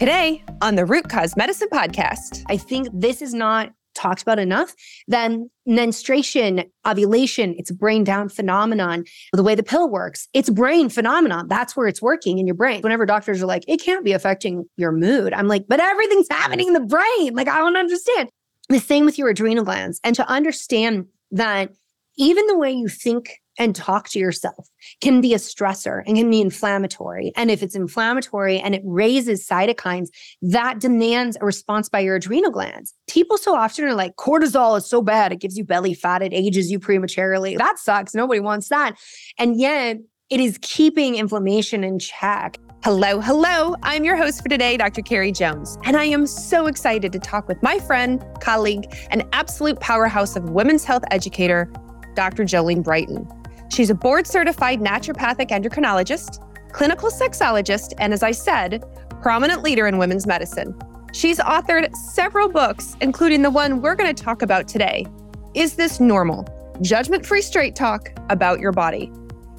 Today on the Root Cause Medicine podcast. I think this is not talked about enough. Then menstruation, ovulation, it's a brain down phenomenon. The way the pill works, it's brain phenomenon. That's where it's working in your brain. Whenever doctors are like, it can't be affecting your mood, I'm like, but everything's happening in the brain. Like, I don't understand. The same with your adrenal glands. And to understand that even the way you think and talk to yourself can be a stressor and can be inflammatory. And if it's inflammatory and it raises cytokines, that demands a response by your adrenal glands. People so often are like, cortisol is so bad. It gives you belly fat. It ages you prematurely. That sucks. Nobody wants that. And yet, it is keeping inflammation in check. Hello, hello. I'm your host for today, Dr. Carrie Jones, and I am so excited to talk with my friend, colleague, and absolute powerhouse of women's health educator, Dr. Jolene Brighten. She's a board certified naturopathic endocrinologist, clinical sexologist, and as I said, prominent leader in women's medicine. She's authored several books, including the one we're going to talk about today Is This Normal? Judgment free straight talk about your body.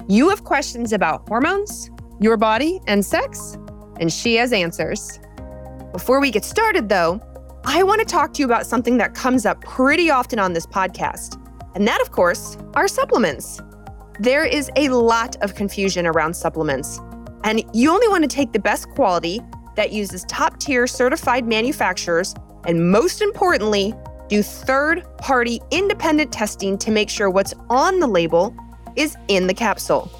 You have questions about hormones, your body, and sex, and she has answers. Before we get started, though, I want to talk to you about something that comes up pretty often on this podcast, and that, of course, are supplements. There is a lot of confusion around supplements, and you only want to take the best quality that uses top tier certified manufacturers, and most importantly, do third party independent testing to make sure what's on the label is in the capsule.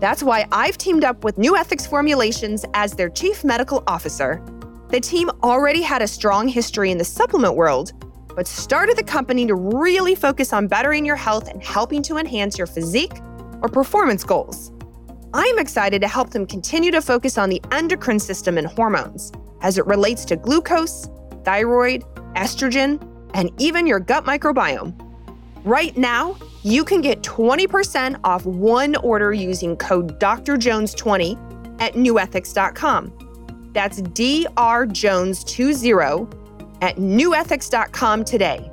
That's why I've teamed up with New Ethics Formulations as their chief medical officer. The team already had a strong history in the supplement world, but started the company to really focus on bettering your health and helping to enhance your physique or performance goals. I'm excited to help them continue to focus on the endocrine system and hormones as it relates to glucose, thyroid, estrogen, and even your gut microbiome. Right now, you can get 20% off one order using code DrJones20 at newethics.com. That's drjones20 at newethics.com today.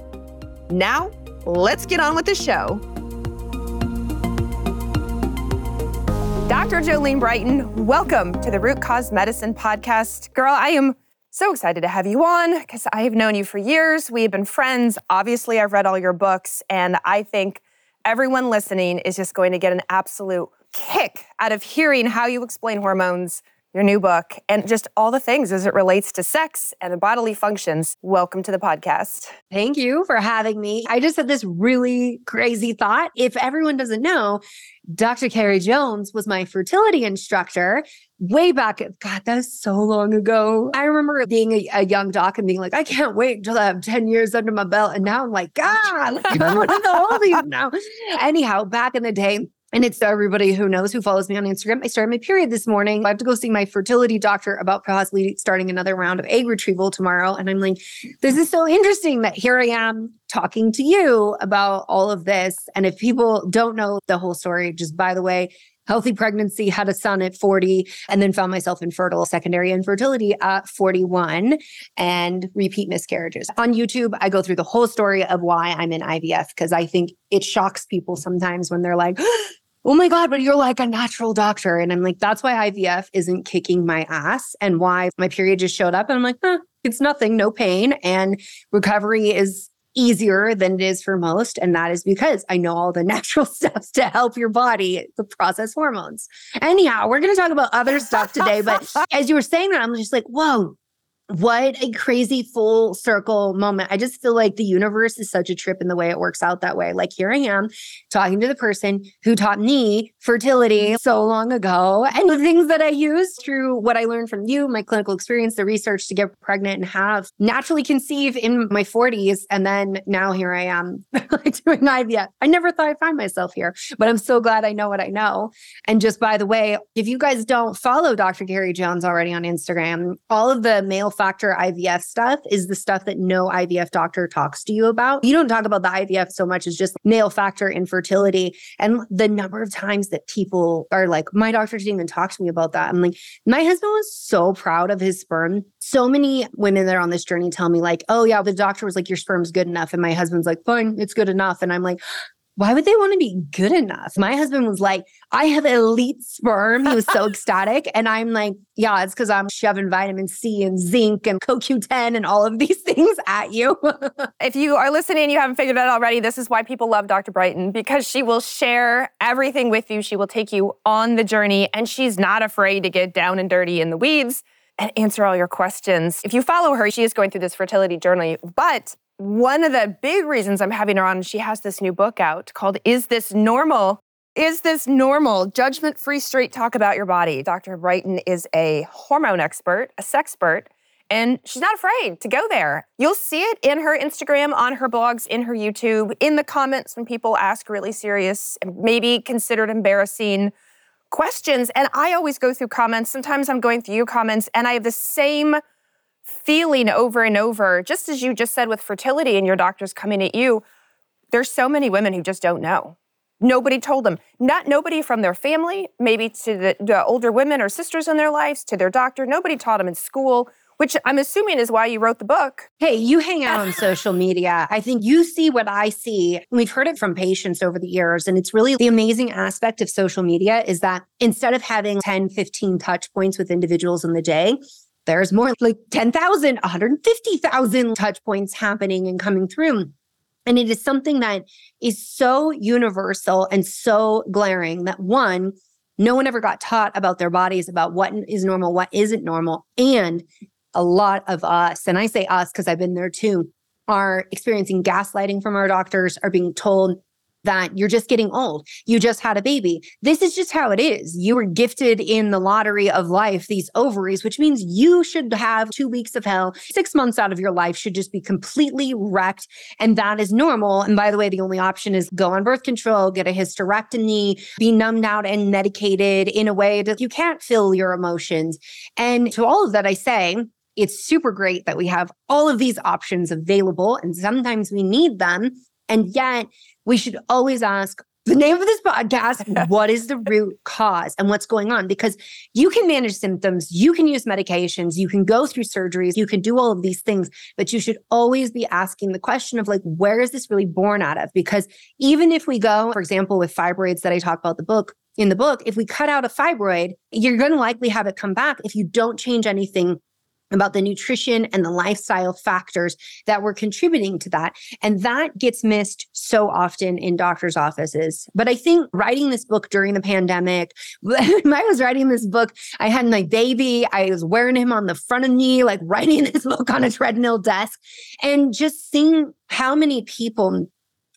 Now, let's get on with the show. Dr. Jolene Brighten, welcome to the Root Cause Medicine podcast. Girl, I am so excited to have you on because I have known you for years. We have been friends. Obviously, I've read all your books, and I think everyone listening is just going to get an absolute kick out of hearing how you explain hormones your new book, and just all the things as it relates to sex and the bodily functions. Welcome to the podcast. Thank you for having me. I just had this really crazy thought. If everyone doesn't know, Dr. Carrie Jones was my fertility instructor way back. God, that was so long ago. I remember being a, a, young doc and being like, I can't wait until I have 10 years under my belt. And now I'm like, God, like, I'm one of the oldies now. Anyhow, back in the day, and it's everybody who knows who follows me on Instagram. I started my period this morning. I have to go see my fertility doctor about possibly starting another round of egg retrieval tomorrow. And I'm like, this is so interesting that here I am talking to you about all of this. And if people don't know the whole story, just by the way, healthy pregnancy, had a son at 40, and then found myself infertile, secondary infertility at 41, and repeat miscarriages. On YouTube, I go through the whole story of why I'm in IVF because I think it shocks people sometimes when they're like, oh, oh my God, but you're like a natural doctor. And I'm like, that's why IVF isn't kicking my ass and why my period just showed up. And I'm like, huh, it's nothing, no pain. And recovery is easier than it is for most. And that is because I know all the natural steps to help your body to process hormones. Anyhow, we're going to talk about other stuff today. But as you were saying that, I'm just like, whoa, what a crazy full circle moment. I just feel like the universe is such a trip in the way it works out that way. Like here I am talking to the person who taught me fertility mm-hmm. so long ago and the things that I use through what I learned from you, my clinical experience, the research to get pregnant and have naturally conceive in my 40s. And then now here I am doing IVF. I never thought I'd find myself here, but I'm so glad I know what I know. And just by the way, if you guys don't follow Dr. Carrie Jones already on Instagram, all of the male factor IVF stuff is the stuff that no IVF doctor talks to you about. You don't talk about the IVF so much as just male factor infertility. And the number of times that people are like, my doctor didn't even talk to me about that. I'm like, my husband was so proud of his sperm. So many women that are on this journey tell me, like, oh, yeah, the doctor was like, your sperm's good enough. And my husband's like, fine, it's good enough. And I'm like, why would they want to be good enough? My husband was like, I have elite sperm. He was so ecstatic. And I'm like, yeah, it's because I'm shoving vitamin C and zinc and CoQ10 and all of these things at you. if you are listening and you haven't figured it out already, this is why people love Dr. Brighten because she will share everything with you. She will take you on the journey and she's not afraid to get down and dirty in the weeds and answer all your questions. If you follow her, she is going through this fertility journey, but one of the big reasons I'm having her on, she has this new book out called Is This Normal? Is This Normal? Judgment Free Straight Talk About Your Body. Dr. Brighten is a hormone expert, a sexpert, and she's not afraid to go there. You'll see it in her Instagram, on her blogs, in her YouTube, in the comments when people ask really serious, maybe considered embarrassing questions. And I always go through comments. Sometimes I'm going through your comments and I have the same feeling over and over, just as you just said with fertility and your doctors coming at you, there's so many women who just don't know. Nobody told them. Not nobody from their family, maybe to the, the older women or sisters in their lives, to their doctor. Nobody taught them in school, which I'm assuming is why you wrote the book. Hey, you hang out on social media. I think you see what I see. We've heard it from patients over the years. And it's really the amazing aspect of social media is that instead of having 10, 15 touch points with individuals in the day, there's more like 10,000, 150,000 touch points happening and coming through. And it is something that is so universal and so glaring that one, no one ever got taught about their bodies, about what is normal, what isn't normal. And a lot of us, and I say us because I've been there too, are experiencing gaslighting from our doctors, are being told that you're just getting old. You just had a baby. This is just how it is. You were gifted in the lottery of life, these ovaries, which means you should have two weeks of hell. Six months out of your life should just be completely wrecked. And that is normal. And by the way, the only option is go on birth control, get a hysterectomy, be numbed out and medicated in a way that you can't feel your emotions. And to all of that, I say, it's super great that we have all of these options available and sometimes we need them. And yet we should always ask the name of this podcast what is the root cause and what's going on? Because you can manage symptoms you can use medications you can go through surgeries you can do all of these things but you should always be asking the question of like where is this really born out of? Because even if we go for example with fibroids that i talk about the book in the book if we cut out a fibroid you're going to likely have it come back if you don't change anything about the nutrition and the lifestyle factors that were contributing to that. And that gets missed so often in doctors' offices. But I think writing this book during the pandemic, when I was writing this book, I had my baby, I was wearing him on the front of me, like writing this book on a treadmill desk, and just seeing how many people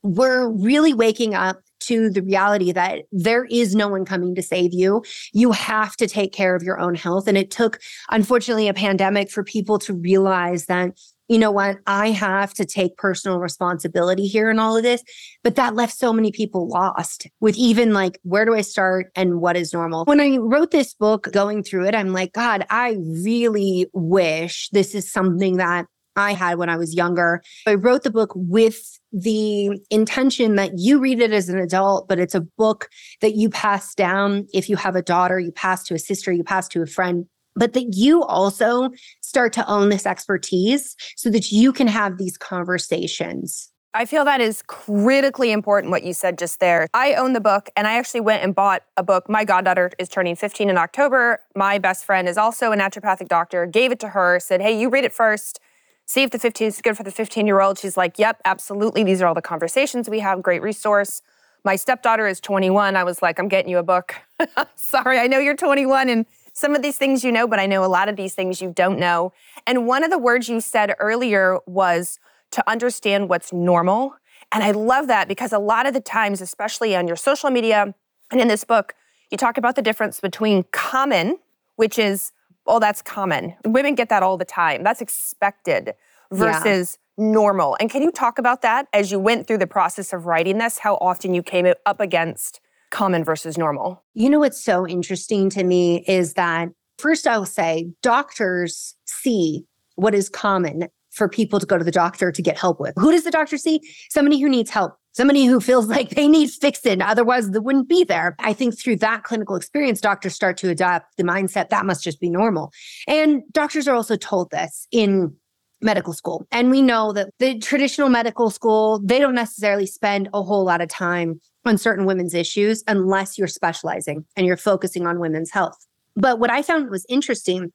were really waking up to the reality that there is no one coming to save you. You have to take care of your own health. And it took, unfortunately, a pandemic for people to realize that you know what? I have to take personal responsibility here in all of this. But that left so many people lost with even like, where do I start and what is normal? When I wrote this book, going through it, I'm like, God, I really wish this is something that I had when I was younger. I wrote the book with the intention that you read it as an adult, but it's a book that you pass down. If you have a daughter, you pass to a sister, you pass to a friend, but that you also start to own this expertise so that you can have these conversations. I feel that is critically important what you said just there. I own the book and I actually went and bought a book. My goddaughter is turning 15 in October. My best friend is also a naturopathic doctor, gave it to her, said, Hey, you read it first see if the 15 is good for the 15 year old. She's like, yep, absolutely. These are all the conversations we have. Great resource. My stepdaughter is 21. I was like, I'm getting you a book. Sorry, I know you're 21 and some of these things you know, but I know a lot of these things you don't know. And one of the words you said earlier was to understand what's normal. And I love that because a lot of the times, especially on your social media and in this book, you talk about the difference between common, which is oh, that's common. Women get that all the time. That's expected versus yeah. normal. And can you talk about that as you went through the process of writing this, how often you came up against common versus normal? You know what's so interesting to me is that first I'll say doctors see what is common for people to go to the doctor to get help with. Who does the doctor see? Somebody who needs help somebody who feels like they need fixing, otherwise they wouldn't be there. I think through that clinical experience, doctors start to adopt the mindset that must just be normal. And doctors are also told this in medical school. And we know that the traditional medical school, they don't necessarily spend a whole lot of time on certain women's issues unless you're specializing and you're focusing on women's health. But what I found was interesting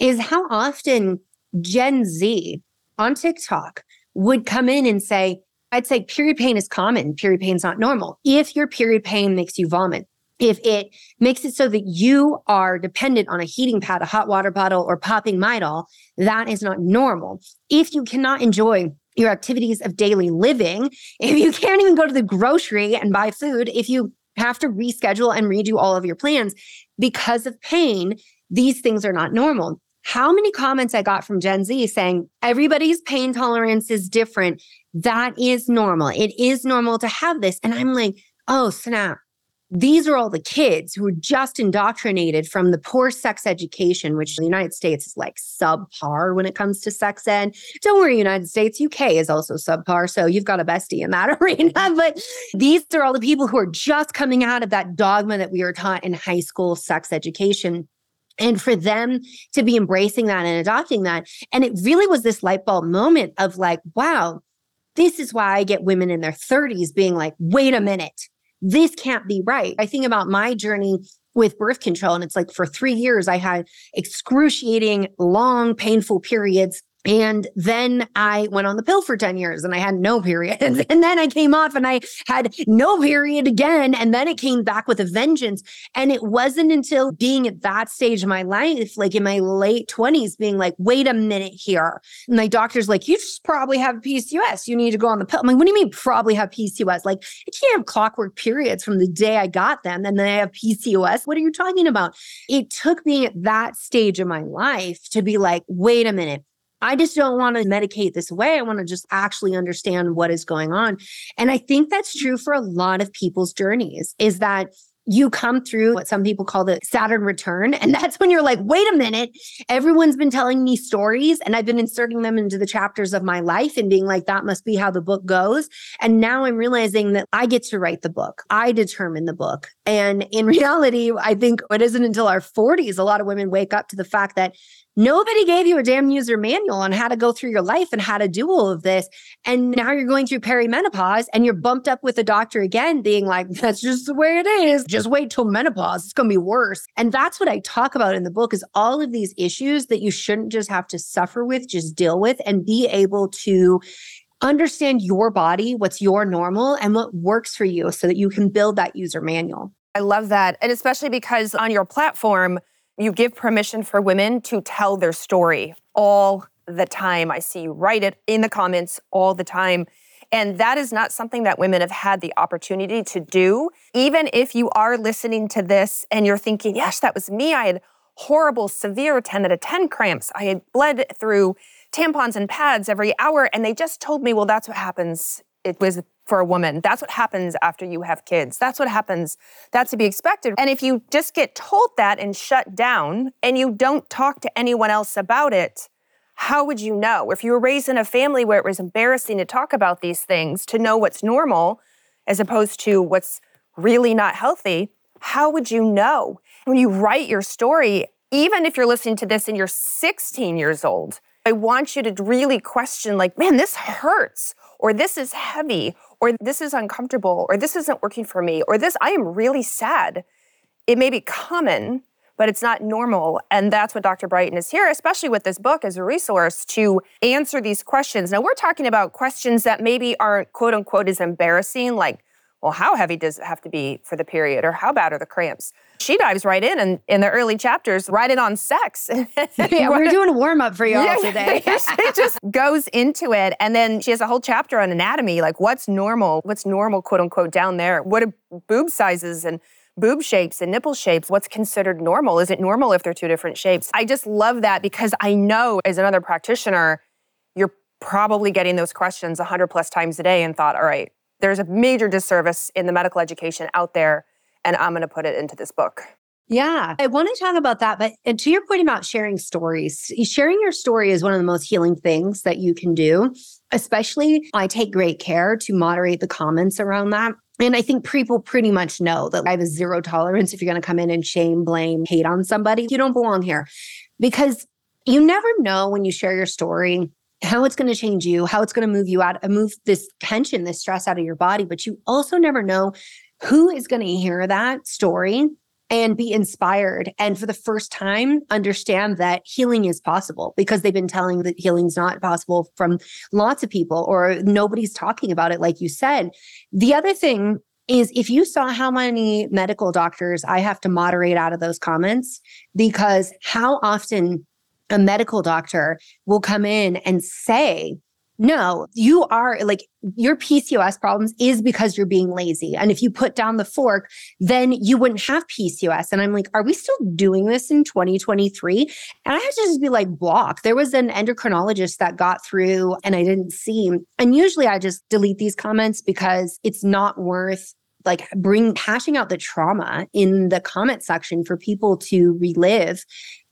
is how often Gen Z on TikTok would come in and say, I'd say period pain is common, period pain is not normal. If your period pain makes you vomit, if it makes it so that you are dependent on a heating pad, a hot water bottle, or popping Midol, that is not normal. If you cannot enjoy your activities of daily living, if you can't even go to the grocery and buy food, if you have to reschedule and redo all of your plans because of pain, these things are not normal. How many comments I got from Gen Z saying everybody's pain tolerance is different. That is normal. It is normal to have this. And I'm like, oh, snap these are all the kids who are just indoctrinated from the poor sex education, which the United States is like subpar when it comes to sex ed. Don't worry, United States, UK is also subpar. So you've got a bestie in that arena. But these are all the people who are just coming out of that dogma that we were taught in high school sex education. And for them to be embracing that and adopting that. And it really was this light bulb moment of like, wow, this is why I get women in their 30s being like, wait a minute this can't be right. I think about my journey with birth control, and it's like for three years, I had excruciating, long, painful periods and then I went on the pill for 10 years and I had no period. And then I came off and I had no period again. And then it came back with a vengeance. And it wasn't until being at that stage of my life, like in my late 20s, being like, wait a minute here. And my doctor's like, you just probably have PCOS. You need to go on the pill. I'm like, what do you mean probably have PCOS? Like, I can't have clockwork periods from the day I got them. And then I have PCOS. What are you talking about? It took me at that stage of my life to be like, wait a minute I just don't want to medicate this away. I want to just actually understand what is going on. And I think that's true for a lot of people's journeys is that you come through what some people call the Saturn return. And that's when you're like, wait a minute, everyone's been telling me stories and I've been inserting them into the chapters of my life and being like, that must be how the book goes. And now I'm realizing that I get to write the book. I determine the book. And in reality, I think it isn't until our 40s, a lot of women wake up to the fact that Nobody gave you a damn user manual on how to go through your life and how to do all of this. And now you're going through perimenopause and you're bumped up with a doctor again, being like, that's just the way it is. Just wait till menopause. It's going to be worse. And that's what I talk about in the book is all of these issues that you shouldn't just have to suffer with, just deal with and be able to understand your body, what's your normal and what works for you so that you can build that user manual. I love that. And especially because on your platform, you give permission for women to tell their story all the time. I see you write it in the comments all the time. And that is not something that women have had the opportunity to do. Even if you are listening to this and you're thinking, yes, that was me. I had horrible, severe 10 out of 10 cramps. I had bled through tampons and pads every hour. And they just told me, well, that's what happens. It was for a woman. That's what happens after you have kids. That's what happens. That's to be expected. And if you just get told that and shut down and you don't talk to anyone else about it, how would you know? If you were raised in a family where it was embarrassing to talk about these things, to know what's normal as opposed to what's really not healthy, how would you know? When you write your story, even if you're listening to this and you're 16 years old, I want you to really question, like, man, this hurts, or this is heavy, or this is uncomfortable, or this isn't working for me, or this, I am really sad. It may be common, but it's not normal. And that's what Dr. Brighten is here, especially with this book as a resource to answer these questions. Now, we're talking about questions that maybe aren't quote unquote as embarrassing, like, well, how heavy does it have to be for the period, or how bad are the cramps? She dives right in and in the early chapters, right in on sex. yeah, we're doing a warm up for y'all yeah, today. she just goes into it. And then she has a whole chapter on anatomy, like what's normal, what's normal, quote unquote, down there. What are boob sizes and boob shapes and nipple shapes? What's considered normal? Is it normal if they're two different shapes? I just love that because I know as another practitioner, you're probably getting those questions 100 plus times a day and thought, all right, there's a major disservice in the medical education out there and I'm going to put it into this book. Yeah, I want to talk about that. But and to your point about sharing stories, sharing your story is one of the most healing things that you can do. Especially, I take great care to moderate the comments around that. And I think people pretty much know that I have a zero tolerance if you're going to come in and shame, blame, hate on somebody. You don't belong here because you never know when you share your story how it's going to change you, how it's going to move you out, move this tension, this stress out of your body. But you also never know who is going to hear that story and be inspired and for the first time understand that healing is possible because they've been telling that healing's not possible from lots of people or nobody's talking about it like you said. The other thing is if you saw how many medical doctors I have to moderate out of those comments because how often a medical doctor will come in and say no, you are like your PCOS problems is because you're being lazy. And if you put down the fork, then you wouldn't have PCOS. And I'm like, are we still doing this in 2023? And I had to just be like, block. There was an endocrinologist that got through and I didn't see. And usually I just delete these comments because it's not worth like bring hashing out the trauma in the comment section for people to relive.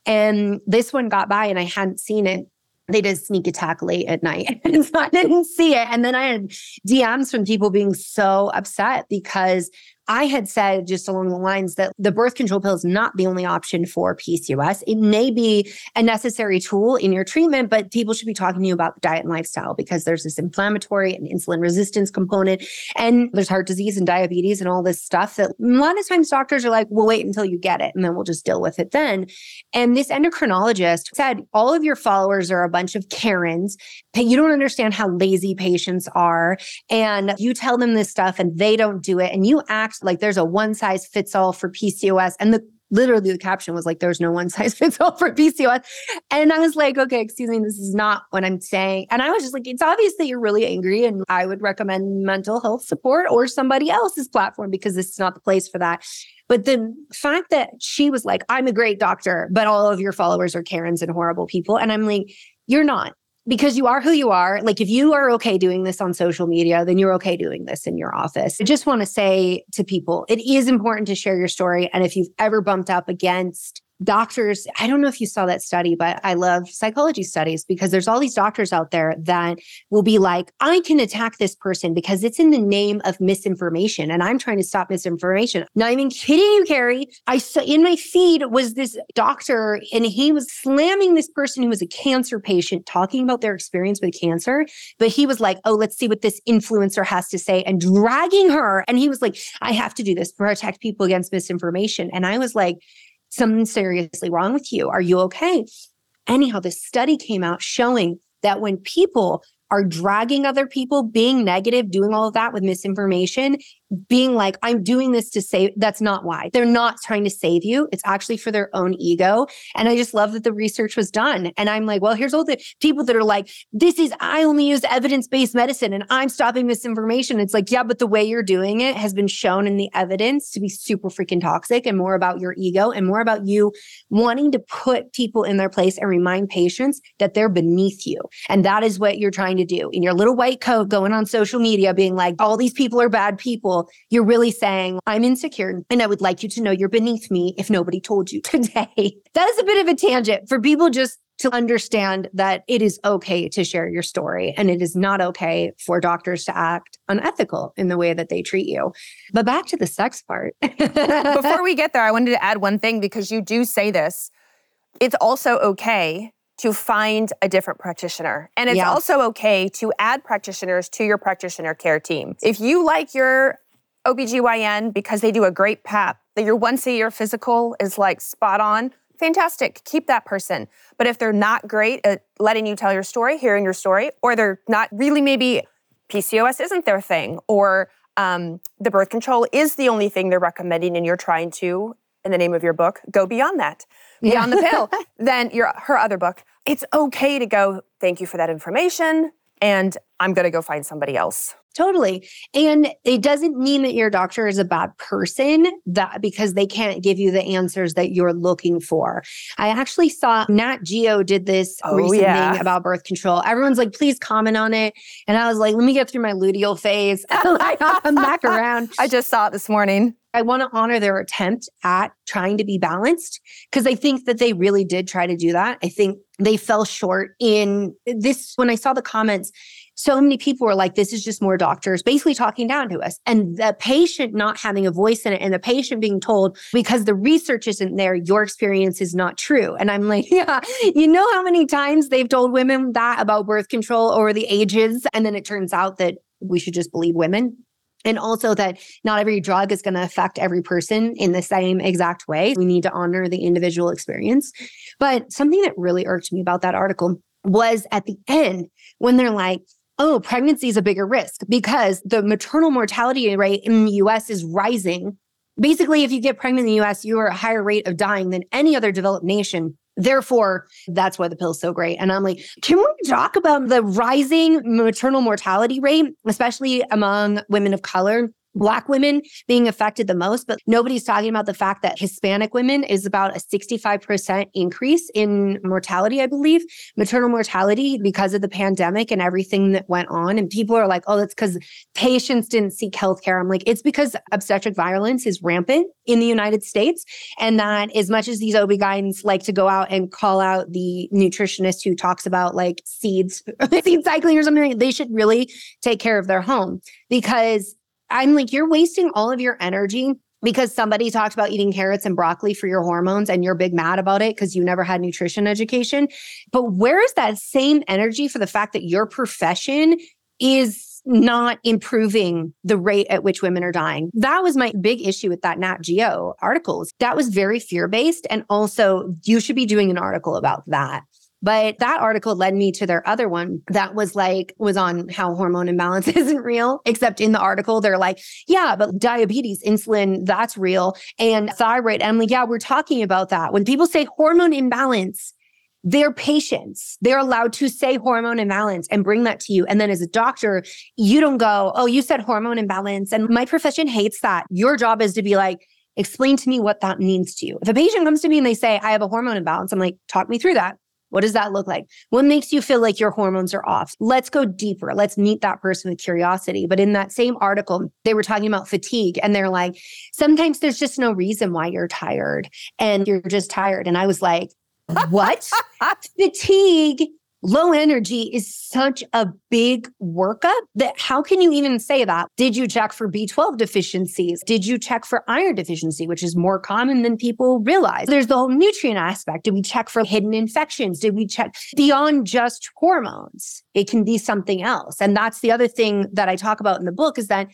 And this one got by and I hadn't seen it they did sneak attack late at night. and so I didn't see it. And then I had DMs from people being so upset because I had said just along the lines that the birth control pill is not the only option for PCOS. It may be a necessary tool in your treatment, but people should be talking to you about diet and lifestyle because there's this inflammatory and insulin resistance component. And there's heart disease and diabetes and all this stuff that a lot of times doctors are like, we'll wait until you get it and then we'll just deal with it then. And this endocrinologist said, all of your followers are a bunch of Karens. You don't understand how lazy patients are. And you tell them this stuff and they don't do it. And you act like there's a one size fits all for PCOS. And the literally the caption was like, there's no one size fits all for PCOS. And I was like, okay, excuse me, this is not what I'm saying. And I was just like, it's obvious that you're really angry. And I would recommend mental health support or somebody else's platform because this is not the place for that. But the fact that she was like, I'm a great doctor, but all of your followers are Karens and horrible people. And I'm like, you're not because you are who you are. Like if you are okay doing this on social media, then you're okay doing this in your office. I just want to say to people, it is important to share your story. And if you've ever bumped up against doctors i don't know if you saw that study but i love psychology studies because there's all these doctors out there that will be like i can attack this person because it's in the name of misinformation and i'm trying to stop misinformation. Not even kidding you carrie. I saw in my feed was this doctor and he was slamming this person who was a cancer patient talking about their experience with cancer. But he was like oh let's see what this influencer has to say and dragging her. And he was like i have to do this protect people against misinformation. And i was like something seriously wrong with you. Are you okay? Anyhow, this study came out showing that when people are dragging other people, being negative, doing all of that with misinformation, being like, I'm doing this to save. That's not why. They're not trying to save you. It's actually for their own ego. And I just love that the research was done. And I'm like, well, here's all the people that are like, this is, I only use evidence based medicine and I'm stopping misinformation. It's like, yeah, but the way you're doing it has been shown in the evidence to be super freaking toxic and more about your ego and more about you wanting to put people in their place and remind patients that they're beneath you. And that is what you're trying to do in your little white coat going on social media, being like, all these people are bad people you're really saying, I'm insecure and I would like you to know you're beneath me if nobody told you today. that is a bit of a tangent for people just to understand that it is okay to share your story and it is not okay for doctors to act unethical in the way that they treat you. But back to the sex part. Before we get there, I wanted to add one thing because you do say this. It's also okay to find a different practitioner. And it's yeah. also okay to add practitioners to your practitioner care team. If you like your OBGYN because they do a great PAP, that your once a year physical is like spot on, fantastic. Keep that person. But if they're not great at letting you tell your story, hearing your story, or they're not really maybe PCOS isn't their thing, or um, the birth control is the only thing they're recommending, and you're trying to, in the name of your book, go beyond that, beyond yeah. the pill, then your her other book, it's okay to go, thank you for that information, and I'm going to go find somebody else. Totally. And it doesn't mean that your doctor is a bad person that because they can't give you the answers that you're looking for. I actually saw Nat Geo did this oh, recent yeah. thing about birth control. Everyone's like, please comment on it. And I was like, let me get through my luteal phase. Come back around. I just saw it this morning. I want to honor their attempt at trying to be balanced because I think that they really did try to do that. I think they fell short in this. When I saw the comments, so many people were like, this is just more doctors basically talking down to us. And the patient not having a voice in it and the patient being told, because the research isn't there, your experience is not true. And I'm like, yeah, you know how many times they've told women that about birth control over the ages? And then it turns out that we should just believe women. And also that not every drug is going to affect every person in the same exact way. We need to honor the individual experience. But something that really irked me about that article was at the end when they're like, oh, pregnancy is a bigger risk because the maternal mortality rate in the US is rising. Basically, if you get pregnant in the US, you are at a higher rate of dying than any other developed nation. Therefore, that's why the pill is so great. And I'm like, can we talk about the rising maternal mortality rate, especially among women of color? Black women being affected the most, but nobody's talking about the fact that Hispanic women is about a 65% increase in mortality, I believe, maternal mortality because of the pandemic and everything that went on. And people are like, oh, that's because patients didn't seek healthcare. I'm like, it's because obstetric violence is rampant in the United States. And that as much as these OB-GYNs like to go out and call out the nutritionist who talks about like seeds, seed cycling or something, they should really take care of their home because I'm like, you're wasting all of your energy because somebody talked about eating carrots and broccoli for your hormones and you're big mad about it because you never had nutrition education. But where is that same energy for the fact that your profession is not improving the rate at which women are dying. That was my big issue with that Nat Geo articles. That was very fear based. And also, you should be doing an article about that. But that article led me to their other one that was like, was on how hormone imbalance isn't real, except in the article, they're like, yeah, but diabetes, insulin, that's real. And thyroid. And I'm like, yeah, we're talking about that. When people say hormone imbalance, they're patients. They're allowed to say hormone imbalance and bring that to you. And then as a doctor, you don't go, oh, you said hormone imbalance. And my profession hates that. Your job is to be like, explain to me what that means to you. If a patient comes to me and they say, I have a hormone imbalance, I'm like, talk me through that. What does that look like? What makes you feel like your hormones are off? Let's go deeper. Let's meet that person with curiosity. But in that same article, they were talking about fatigue and they're like, sometimes there's just no reason why you're tired and you're just tired. And I was like, what? fatigue low energy is such a big workup that how can you even say that? Did you check for B12 deficiencies? Did you check for iron deficiency, which is more common than people realize? There's the whole nutrient aspect. Did we check for hidden infections? Did we check beyond just hormones? It can be something else. And that's the other thing that I talk about in the book is that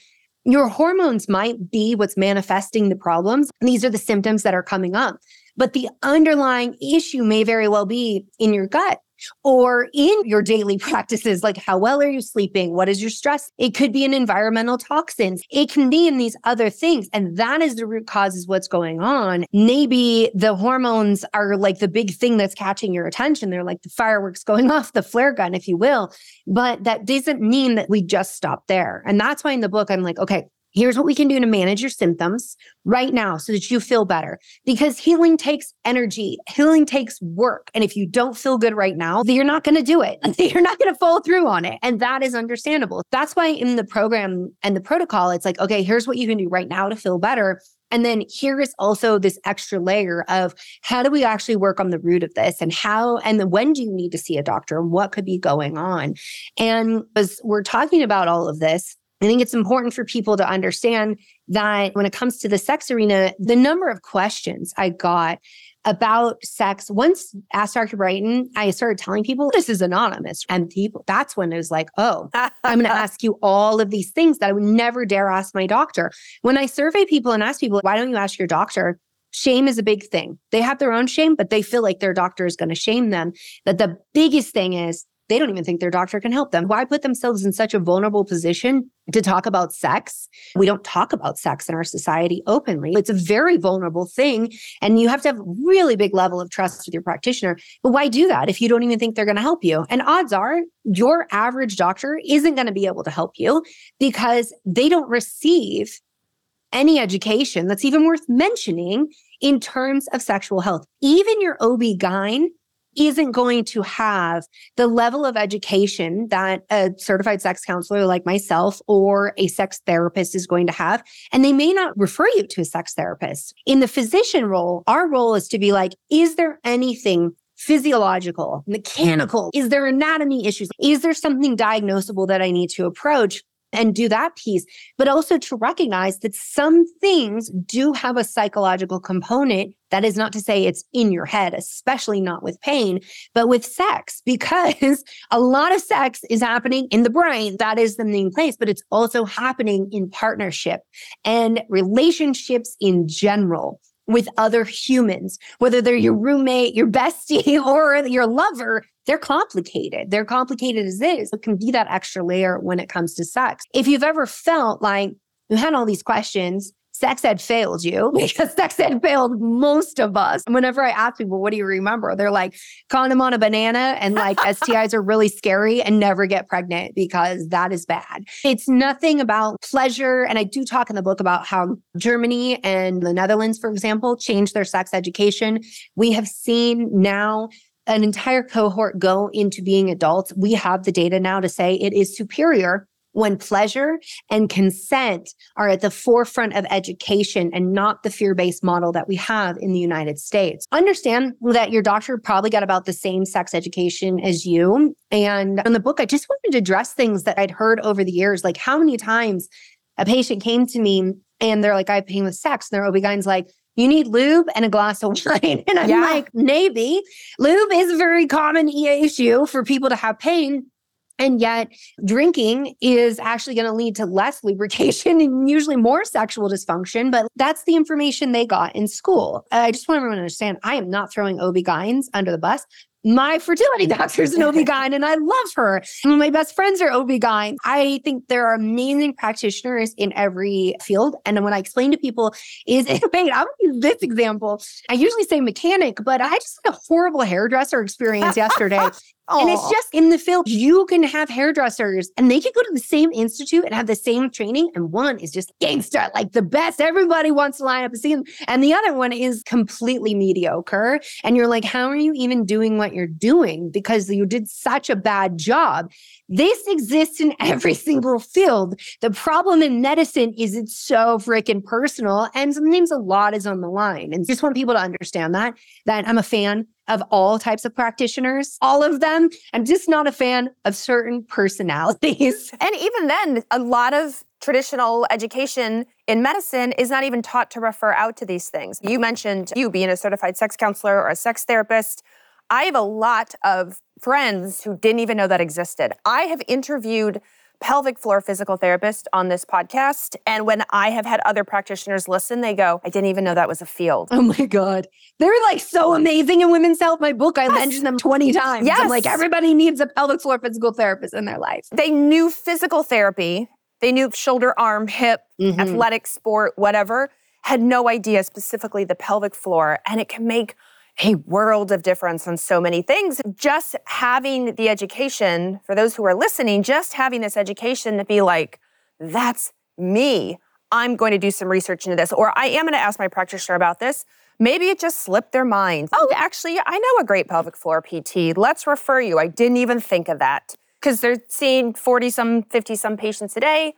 your hormones might be what's manifesting the problems. These are the symptoms that are coming up. But the underlying issue may very well be in your gut or in your daily practices, like how well are you sleeping? What is your stress? It could be in environmental toxins. It can be in these other things. And that is the root cause is what's going on. Maybe the hormones are like the big thing that's catching your attention. They're like the fireworks going off, the flare gun, if you will. But that doesn't mean that we just stop there. And that's why in the book, I'm like, okay, Here's what we can do to manage your symptoms right now so that you feel better. Because healing takes energy, healing takes work. And if you don't feel good right now, you're not going to do it. You're not going to follow through on it. And that is understandable. That's why in the program and the protocol, it's like, okay, here's what you can do right now to feel better. And then here is also this extra layer of how do we actually work on the root of this and how and when do you need to see a doctor and what could be going on? And as we're talking about all of this, I think it's important for people to understand that when it comes to the sex arena, the number of questions I got about sex, once asked Dr. Brighten, I started telling people this is anonymous. And people, that's when it was like, oh, I'm going to ask you all of these things that I would never dare ask my doctor. When I survey people and ask people, why don't you ask your doctor? Shame is a big thing. They have their own shame, but they feel like their doctor is going to shame them. That the biggest thing is they don't even think their doctor can help them. Why put themselves in such a vulnerable position to talk about sex? We don't talk about sex in our society openly. It's a very vulnerable thing. And you have to have a really big level of trust with your practitioner. But why do that if you don't even think they're going to help you? And odds are your average doctor isn't going to be able to help you because they don't receive any education that's even worth mentioning in terms of sexual health. Even your OB-GYN isn't going to have the level of education that a certified sex counselor like myself or a sex therapist is going to have. And they may not refer you to a sex therapist. In the physician role, our role is to be like, is there anything physiological, mechanical? Is there anatomy issues? Is there something diagnosable that I need to approach? And do that piece, but also to recognize that some things do have a psychological component. That is not to say it's in your head, especially not with pain, but with sex, because a lot of sex is happening in the brain. That is the main place, but it's also happening in partnership and relationships in general with other humans, whether they're your roommate, your bestie, or your lover, they're complicated. They're complicated as is. It can be that extra layer when it comes to sex. If you've ever felt like you had all these questions sex ed failed you because sex ed failed most of us. Whenever I ask people, what do you remember? They're like, condom on a banana and like STIs are really scary and never get pregnant because that is bad. It's nothing about pleasure. And I do talk in the book about how Germany and the Netherlands, for example, changed their sex education. We have seen now an entire cohort go into being adults. We have the data now to say it is superior when pleasure and consent are at the forefront of education and not the fear based model that we have in the United States. Understand that your doctor probably got about the same sex education as you. And in the book, I just wanted to address things that I'd heard over the years, like how many times a patient came to me and they're like, I have pain with sex. And their OB-GYN's like, you need lube and a glass of wine. And I'm yeah. like, maybe. Lube is a very common issue for people to have pain. And yet, drinking is actually going to lead to less lubrication and usually more sexual dysfunction. But that's the information they got in school. I just want everyone to understand I am not throwing OB-GYNs under the bus my fertility doctor is an OB-GYN and I love her. My best friends are OB-GYN. I think there are amazing practitioners in every field. And when I explain to people is, wait, I'll use this example. I usually say mechanic, but I just had a horrible hairdresser experience yesterday. And it's just in the field, you can have hairdressers and they can go to the same institute and have the same training. And one is just gangster, like the best. Everybody wants to line up and see them. And the other one is completely mediocre. And you're like, how are you even doing what you're doing? Because you did such a bad job. This exists in every single field. The problem in medicine is it's so freaking personal. And sometimes a lot is on the line. And just want people to understand that, that I'm a fan of all types of practitioners, all of them. I'm just not a fan of certain personalities. And even then, a lot of traditional education in medicine is not even taught to refer out to these things. You mentioned you being a certified sex counselor or a sex therapist. I have a lot of friends who didn't even know that existed. I have interviewed pelvic floor physical therapist on this podcast. And when I have had other practitioners listen, they go, I didn't even know that was a field. Oh my God. They're like so amazing in women's health. My book, I yes. mentioned them 20 times. Yes. I'm like, everybody needs a pelvic floor physical therapist in their life. They knew physical therapy, they knew shoulder, arm, hip, mm-hmm. athletic sport, whatever, had no idea specifically the pelvic floor. And it can make a world of difference on so many things. Just having the education, for those who are listening, just having this education to be like, that's me. I'm going to do some research into this, or I am going to ask my practitioner about this. Maybe it just slipped their mind. Oh, actually, I know a great pelvic floor PT. Let's refer you. I didn't even think of that. Because they're seeing 40 some, 50 some patients a day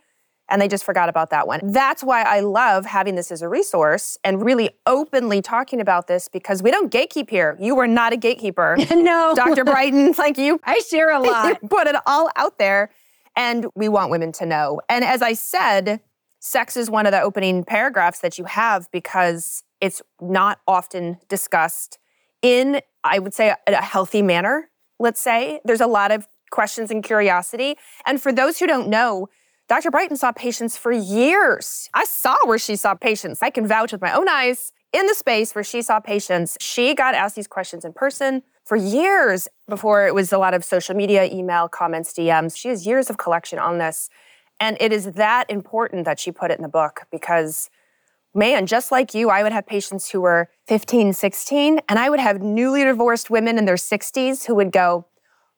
and they just forgot about that one. That's why I love having this as a resource and really openly talking about this because we don't gatekeep here. You are not a gatekeeper. no. Dr. Brighten, like you. I share a lot. put it all out there and we want women to know. And as I said, sex is one of the opening paragraphs that you have because it's not often discussed in, I would say, a healthy manner, let's say. There's a lot of questions and curiosity. And for those who don't know, Dr. Brighten saw patients for years. I saw where she saw patients. I can vouch with my own eyes in the space where she saw patients. She got asked these questions in person for years before it was a lot of social media, email, comments, DMs. She has years of collection on this. And it is that important that she put it in the book because, man, just like you, I would have patients who were 15, 16, and I would have newly divorced women in their 60s who would go,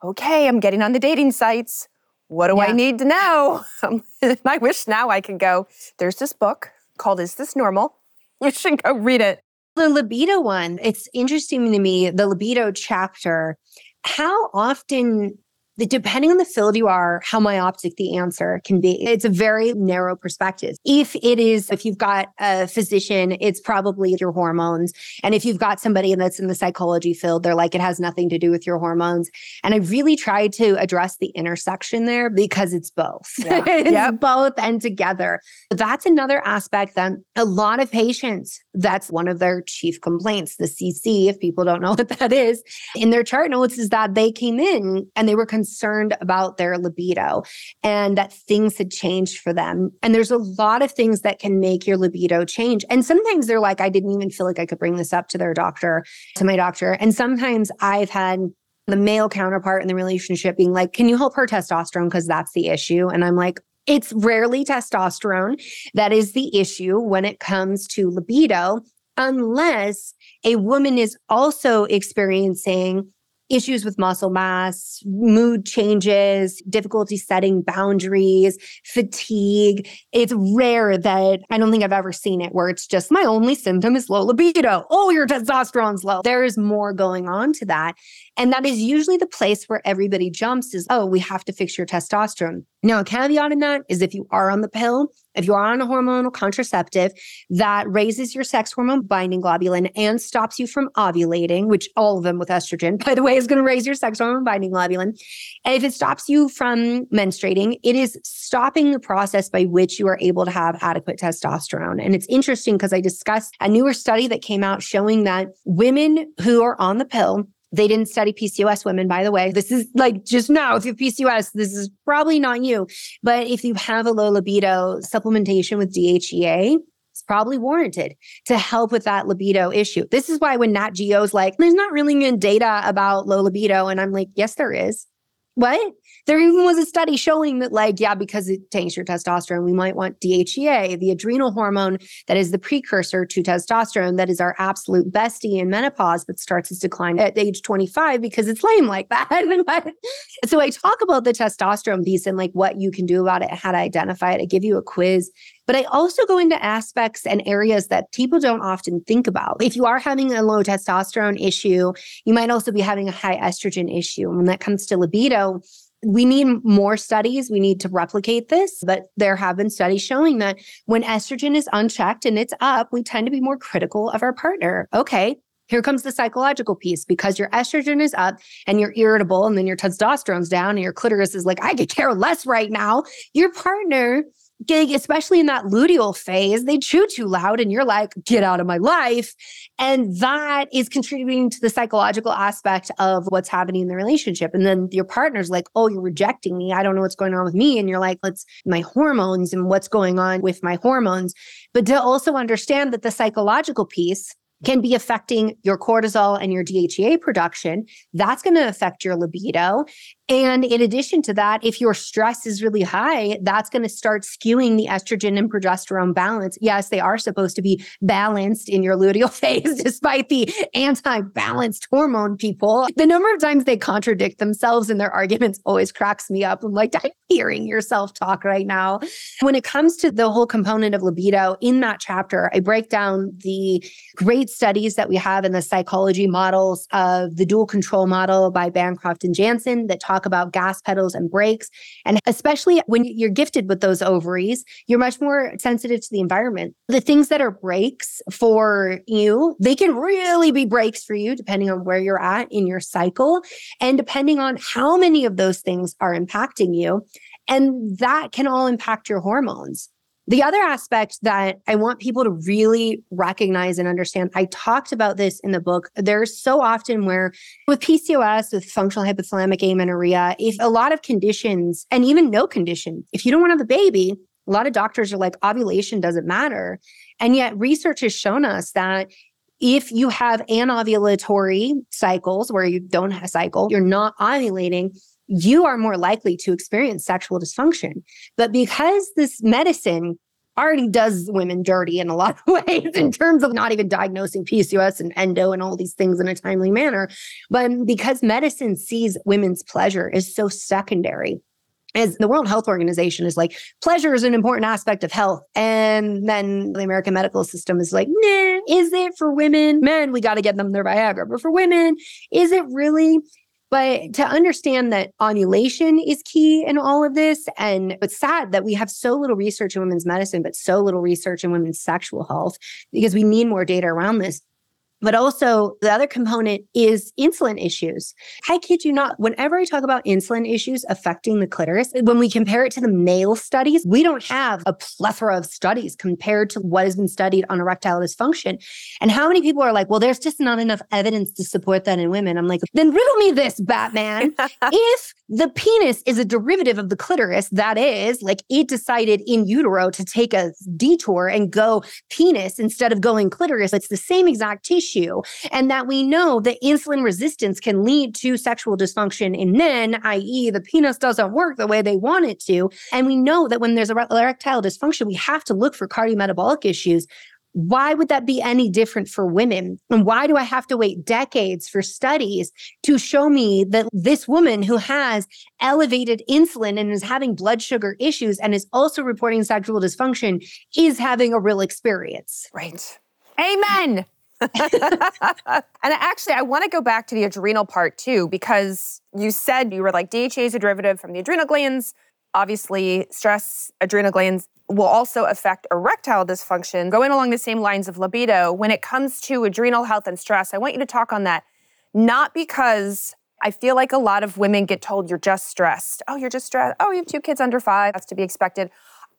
okay, I'm getting on the dating sites. What do yeah. I need to know? I wish now I could go, there's this book called Is This Normal? You should go read it. The libido one, it's interesting to me, the libido chapter. How often depending on the field you are, how myopic the answer can be. It's a very narrow perspective. If it is, if you've got a physician, it's probably your hormones. And if you've got somebody that's in the psychology field, they're like, it has nothing to do with your hormones. And I really tried to address the intersection there because it's both. Yeah. it's yep. both and together. That's another aspect that a lot of patients, that's one of their chief complaints, the CC, if people don't know what that is, in their chart notes is that they came in and they were concerned concerned about their libido and that things had changed for them. And there's a lot of things that can make your libido change. And sometimes they're like, I didn't even feel like I could bring this up to their doctor, to my doctor. And sometimes I've had the male counterpart in the relationship being like, Can you help her testosterone? Because that's the issue. And I'm like, it's rarely testosterone that is the issue when it comes to libido, unless a woman is also experiencing issues with muscle mass, mood changes, difficulty setting boundaries, fatigue. It's rare that I don't think I've ever seen it where it's just my only symptom is low libido. Oh, your testosterone's low. There is more going on to that. And that is usually the place where everybody jumps is, oh, we have to fix your testosterone. Now, a caveat in that is if you are on the pill, if you are on a hormonal contraceptive that raises your sex hormone binding globulin and stops you from ovulating, which all of them with estrogen, by the way, is going to raise your sex hormone binding globulin. And if it stops you from menstruating, it is stopping the process by which you are able to have adequate testosterone. And it's interesting because I discussed a newer study that came out showing that women who are on the pill they didn't study PCOS women, by the way. This is like just now, if you have PCOS, this is probably not you. But if you have a low libido, supplementation with DHEA is probably warranted to help with that libido issue. This is why when Nat Geo's like, there's not really good data about low libido. And I'm like, yes, there is. What? There even was a study showing that, like, yeah, because it tanks your testosterone, we might want DHEA, the adrenal hormone that is the precursor to testosterone, that is our absolute bestie in menopause, but starts its decline at age 25 because it's lame like that. so I talk about the testosterone piece and like what you can do about it, how to identify it. I give you a quiz but I also go into aspects and areas that people don't often think about. If you are having a low testosterone issue, you might also be having a high estrogen issue. And when that comes to libido, we need more studies. We need to replicate this, but there have been studies showing that when estrogen is unchecked and it's up, we tend to be more critical of our partner. Okay, here comes the psychological piece because your estrogen is up and you're irritable, and then your testosterone's down, and your clitoris is like, I could care less right now. Your partner especially in that luteal phase, they chew too loud and you're like, get out of my life. And that is contributing to the psychological aspect of what's happening in the relationship. And then your partner's like, oh, you're rejecting me. I don't know what's going on with me. And you're like, let's my hormones and what's going on with my hormones. But to also understand that the psychological piece can be affecting your cortisol and your DHEA production. That's going to affect your libido. And in addition to that, if your stress is really high, that's going to start skewing the estrogen and progesterone balance. Yes, they are supposed to be balanced in your luteal phase, despite the anti balanced hormone people. The number of times they contradict themselves in their arguments always cracks me up. I'm like, I'm hearing yourself talk right now. When it comes to the whole component of libido in that chapter, I break down the great studies that we have in the psychology models of the dual control model by Bancroft and Janssen that talk talk about gas pedals and brakes. And especially when you're gifted with those ovaries, you're much more sensitive to the environment. The things that are brakes for you, they can really be brakes for you depending on where you're at in your cycle and depending on how many of those things are impacting you. And that can all impact your hormones. The other aspect that I want people to really recognize and understand, I talked about this in the book. There's so often where with PCOS, with functional hypothalamic amenorrhea, if a lot of conditions and even no condition, if you don't want to have a baby, a lot of doctors are like, ovulation doesn't matter. And yet research has shown us that if you have anovulatory cycles where you don't have a cycle, you're not ovulating, you are more likely to experience sexual dysfunction. But because this medicine already does women dirty in a lot of ways in terms of not even diagnosing PCOS and endo and all these things in a timely manner, but because medicine sees women's pleasure is so secondary As the World Health Organization is like, pleasure is an important aspect of health. And then the American medical system is like, nah, is it for women? Men, we got to get them their Viagra. But for women, is it really? But to understand that ovulation is key in all of this, and it's sad that we have so little research in women's medicine, but so little research in women's sexual health because we need more data around this. But also, the other component is insulin issues. I kid you not, whenever I talk about insulin issues affecting the clitoris, when we compare it to the male studies, we don't have a plethora of studies compared to what has been studied on erectile dysfunction. And how many people are like, well, there's just not enough evidence to support that in women? I'm like, then riddle me this, Batman. if the penis is a derivative of the clitoris, that is, like it decided in utero to take a detour and go penis instead of going clitoris, it's the same exact tissue issue, and that we know that insulin resistance can lead to sexual dysfunction in men, i.e., the penis doesn't work the way they want it to. And we know that when there's erectile dysfunction, we have to look for cardiometabolic issues. Why would that be any different for women? And why do I have to wait decades for studies to show me that this woman who has elevated insulin and is having blood sugar issues and is also reporting sexual dysfunction is having a real experience? Right. Amen. and actually, I want to go back to the adrenal part too, because you said you were like DHA is a derivative from the adrenal glands. Obviously, stress adrenal glands will also affect erectile dysfunction. Going along the same lines of libido, when it comes to adrenal health and stress, I want you to talk on that. Not because I feel like a lot of women get told you're just stressed. Oh, you're just stressed. Oh, you have two kids under five. That's to be expected.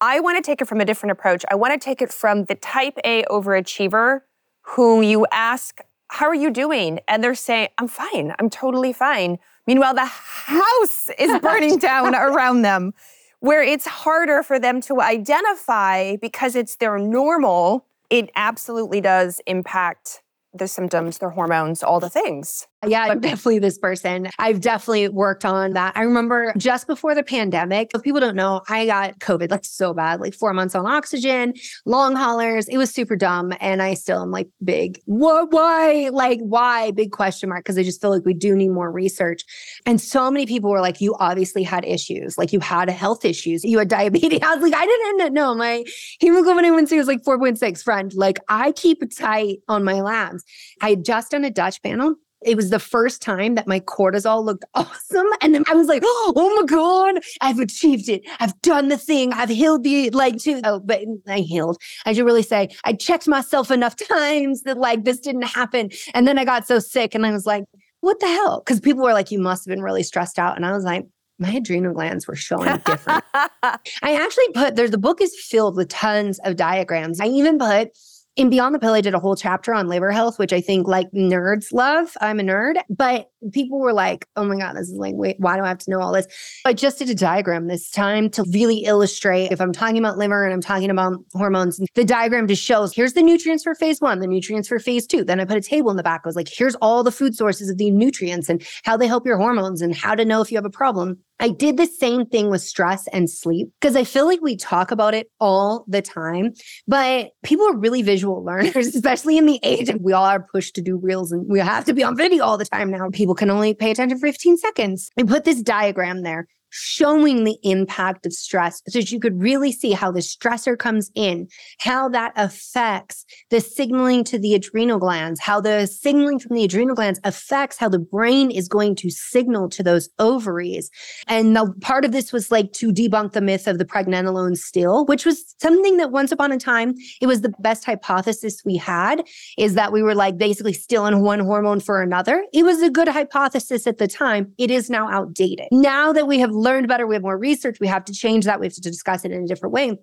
I want to take it from a different approach. I want to take it from the type A overachiever who you ask, How are you doing? And they're saying, I'm fine. I'm totally fine. Meanwhile, the house is burning down around them, where it's harder for them to identify because it's their normal. It absolutely does impact the symptoms, their hormones, all the things. Yeah, I'm definitely this person. I've definitely worked on that. I remember just before the pandemic, if people don't know, I got COVID like so bad, like four months on oxygen, long haulers. It was super dumb. And I still am like big, what, why? Like, why? Big question mark. Cause I just feel like we do need more research. And so many people were like, you obviously had issues. Like you had health issues. You had diabetes. I was like, I didn't know. My hemoglobin A1C was like 4.6 friend. Like I keep tight on my labs. I had just done a Dutch panel it was the first time that my cortisol looked awesome. And then I was like, oh my God, I've achieved it. I've done the thing. I've healed the like too. oh, but I healed. I should really say I checked myself enough times that like this didn't happen. And then I got so sick and I was like, what the hell? Because people were like, you must have been really stressed out. And I was like, my adrenal glands were showing different. I actually put there's the book is filled with tons of diagrams. I even put in Beyond the Pill, I did a whole chapter on liver health, which I think like nerds love. I'm a nerd, but people were like, oh my God, this is like, wait, why do I have to know all this? I just did a diagram this time to really illustrate if I'm talking about liver and I'm talking about hormones, the diagram just shows here's the nutrients for phase one, the nutrients for phase two. Then I put a table in the back. I was like, here's all the food sources of the nutrients and how they help your hormones and how to know if you have a problem. I did the same thing with stress and sleep because I feel like we talk about it all the time, but people are really visual learners, especially in the age of we all are pushed to do reels and we have to be on video all the time now. People can only pay attention for 15 seconds. I put this diagram there showing the impact of stress so you could really see how the stressor comes in, how that affects the signaling to the adrenal glands, how the signaling from the adrenal glands affects how the brain is going to signal to those ovaries. And the part of this was like to debunk the myth of the pregnenolone steal, which was something that once upon a time, it was the best hypothesis we had is that we were like basically stealing one hormone for another. It was a good hypothesis at the time. It is now outdated. Now that we have learned better, we have more research, we have to change that, we have to discuss it in a different way.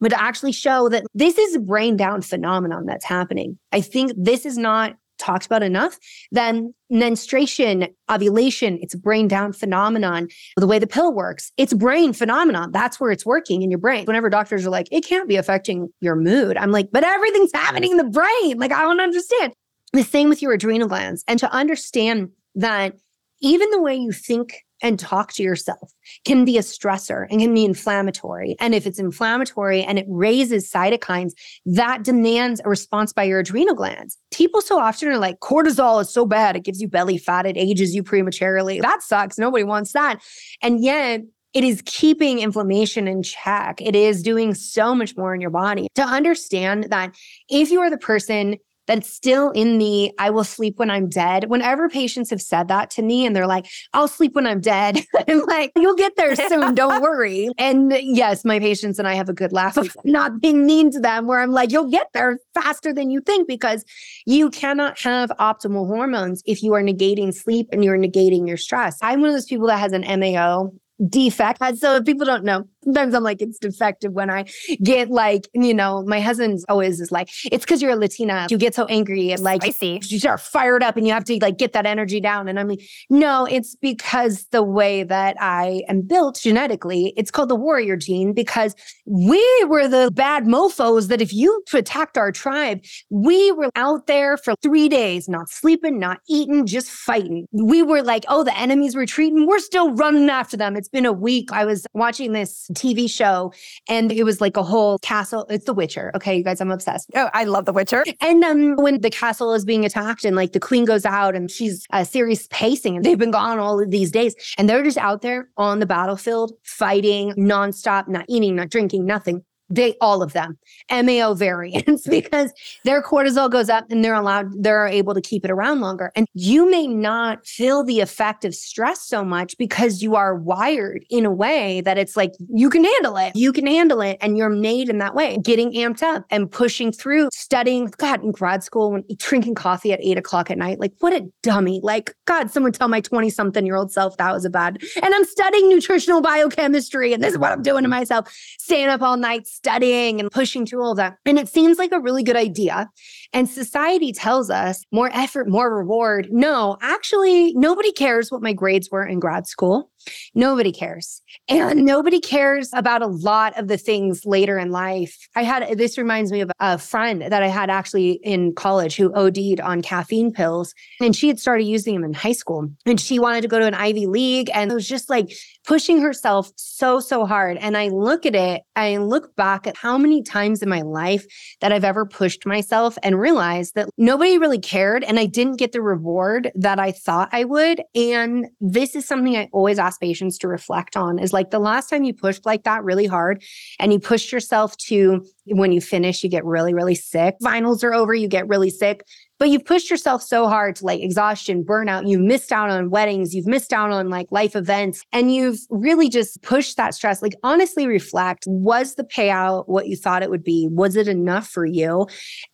But to actually show that this is a brain down phenomenon that's happening. I think this is not talked about enough. Then menstruation, ovulation, it's a brain down phenomenon. The way the pill works, it's brain phenomenon. That's where it's working in your brain. Whenever doctors are like, it can't be affecting your mood, I'm like, but everything's happening in the brain. Like, I don't understand. The same with your adrenal glands. And to understand that even the way you think and talk to yourself can be a stressor and can be inflammatory. And if it's inflammatory and it raises cytokines, that demands a response by your adrenal glands. People so often are like, cortisol is so bad. It gives you belly fat. It ages you prematurely. That sucks. Nobody wants that. And yet, it is keeping inflammation in check. It is doing so much more in your body. To understand that if you are the person that's still in the I will sleep when I'm dead. Whenever patients have said that to me and they're like, I'll sleep when I'm dead, I'm like, you'll get there soon. Don't worry. And yes, my patients and I have a good laugh of not being mean to them, where I'm like, you'll get there faster than you think because you cannot have optimal hormones if you are negating sleep and you're negating your stress. I'm one of those people that has an MAO defect. So if people don't know, sometimes I'm like, it's defective when I get like, you know, my husband's always is like, it's because you're a Latina. You get so angry and like, I see. You start fired up and you have to like get that energy down. And I'm like, no, it's because the way that I am built genetically, it's called the warrior gene because we were the bad mofos that if you attacked our tribe, we were out there for three days, not sleeping, not eating, just fighting. We were like, oh, the enemy's retreating. We're still running after them. It's been a week. I was watching this TV show and it was like a whole castle. It's The Witcher. Okay, you guys, I'm obsessed. Oh, I love The Witcher. And um, when the castle is being attacked and like the queen goes out and she's a serious pacing and they've been gone all of these days and they're just out there on the battlefield fighting nonstop, not eating, not drinking, nothing they all of them. MAO variants because their cortisol goes up and they're allowed they're able to keep it around longer. And you may not feel the effect of stress so much because you are wired in a way that it's like you can handle it. You can handle it and you're made in that way. Getting amped up and pushing through studying god in grad school when drinking coffee at eight o'clock at night like what a dummy. Like god someone tell my 20 something year old self that was a bad and i'm studying nutritional biochemistry and this is what i'm doing to myself. Staying up all night studying and pushing through all that. And it seems like a really good idea. And society tells us more effort, more reward. No, actually, nobody cares what my grades were in grad school. Nobody cares. And nobody cares about a lot of the things later in life. I had this reminds me of a friend that I had actually in college who OD'd on caffeine pills. And she had started using them in high school. And she wanted to go to an Ivy League. And it was just like pushing herself so, so hard. And I look at it, I look back at how many times in my life that I've ever pushed myself and realized that nobody really cared. And I didn't get the reward that I thought I would. And this is something I always ask patients to reflect on is like the last time you pushed like that really hard and you pushed yourself to when you finish, you get really, really sick. Finals are over, you get really sick, but you've pushed yourself so hard to like exhaustion, burnout. You've missed out on weddings, you've missed out on like life events, and you've really just pushed that stress. Like, honestly, reflect was the payout what you thought it would be? Was it enough for you?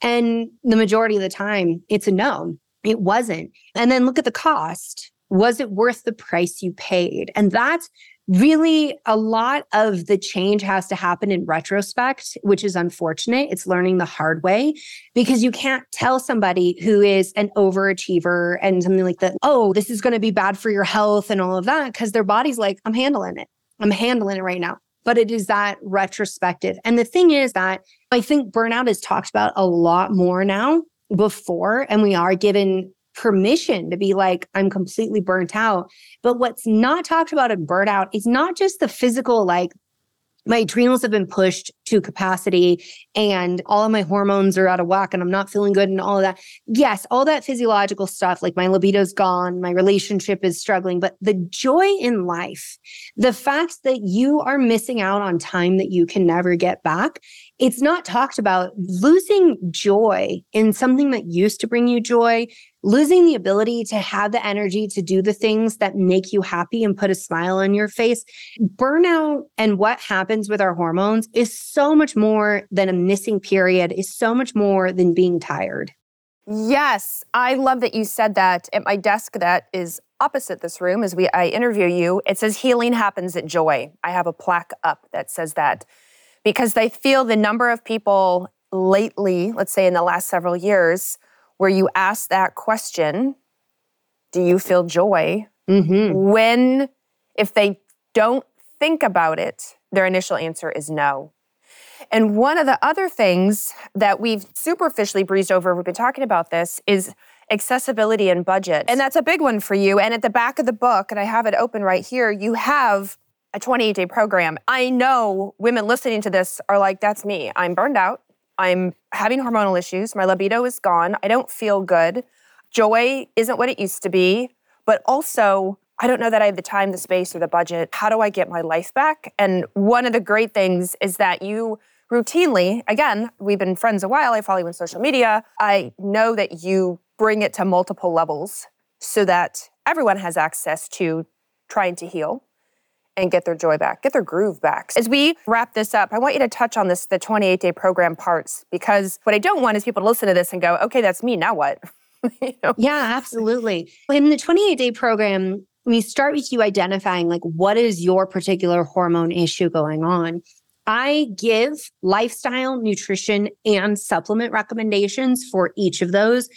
And the majority of the time, it's a no. It wasn't. And then look at the cost was it worth the price you paid? And that's really a lot of the change has to happen in retrospect, which is unfortunate. It's learning the hard way because you can't tell somebody who is an overachiever and something like that, oh, this is going to be bad for your health and all of that, because their body's like, I'm handling it. I'm handling it right now. But it is that retrospective. And the thing is that I think burnout is talked about a lot more now before, and we are given permission to be like, I'm completely burnt out. But what's not talked about in burnout is not just the physical, like, my adrenals have been pushed to capacity and all of my hormones are out of whack and I'm not feeling good and all of that. Yes, all that physiological stuff, like my libido's gone, my relationship is struggling, but the joy in life, the fact that you are missing out on time that you can never get back, it's not talked about. Losing joy in something that used to bring you joy losing the ability to have the energy to do the things that make you happy and put a smile on your face. Burnout and what happens with our hormones is so much more than a missing period, is so much more than being tired. Yes, I love that you said that. At my desk that is opposite this room as we I interview you, it says healing happens at joy. I have a plaque up that says that because I feel the number of people lately, let's say in the last several years, where you ask that question do you feel joy? Mm-hmm. when if they don't think about it their initial answer is no. And one of the other things that we've superficially breezed over we've been talking about this is accessibility and budget. And that's a big one for you. And at the back of the book and i have it open right here you have a 28 day program. I know women listening to this are like that's me. I'm burned out I'm having hormonal issues. My libido is gone. I don't feel good. Joy isn't what it used to be. But also, I don't know that I have the time, the space, or the budget. How do I get my life back? And one of the great things is that you routinely, again, we've been friends a while, I follow you on social media. I know that you bring it to multiple levels so that everyone has access to trying to heal and get their joy back, get their groove back. As we wrap this up, I want you to touch on this the 28 day program parts because what I don't want is people to listen to this and go, okay, that's me, now what? you know? Yeah, absolutely. In the 28 day program, we start with you identifying like what is your particular hormone issue going on. I give lifestyle, nutrition, and supplement recommendations for each of those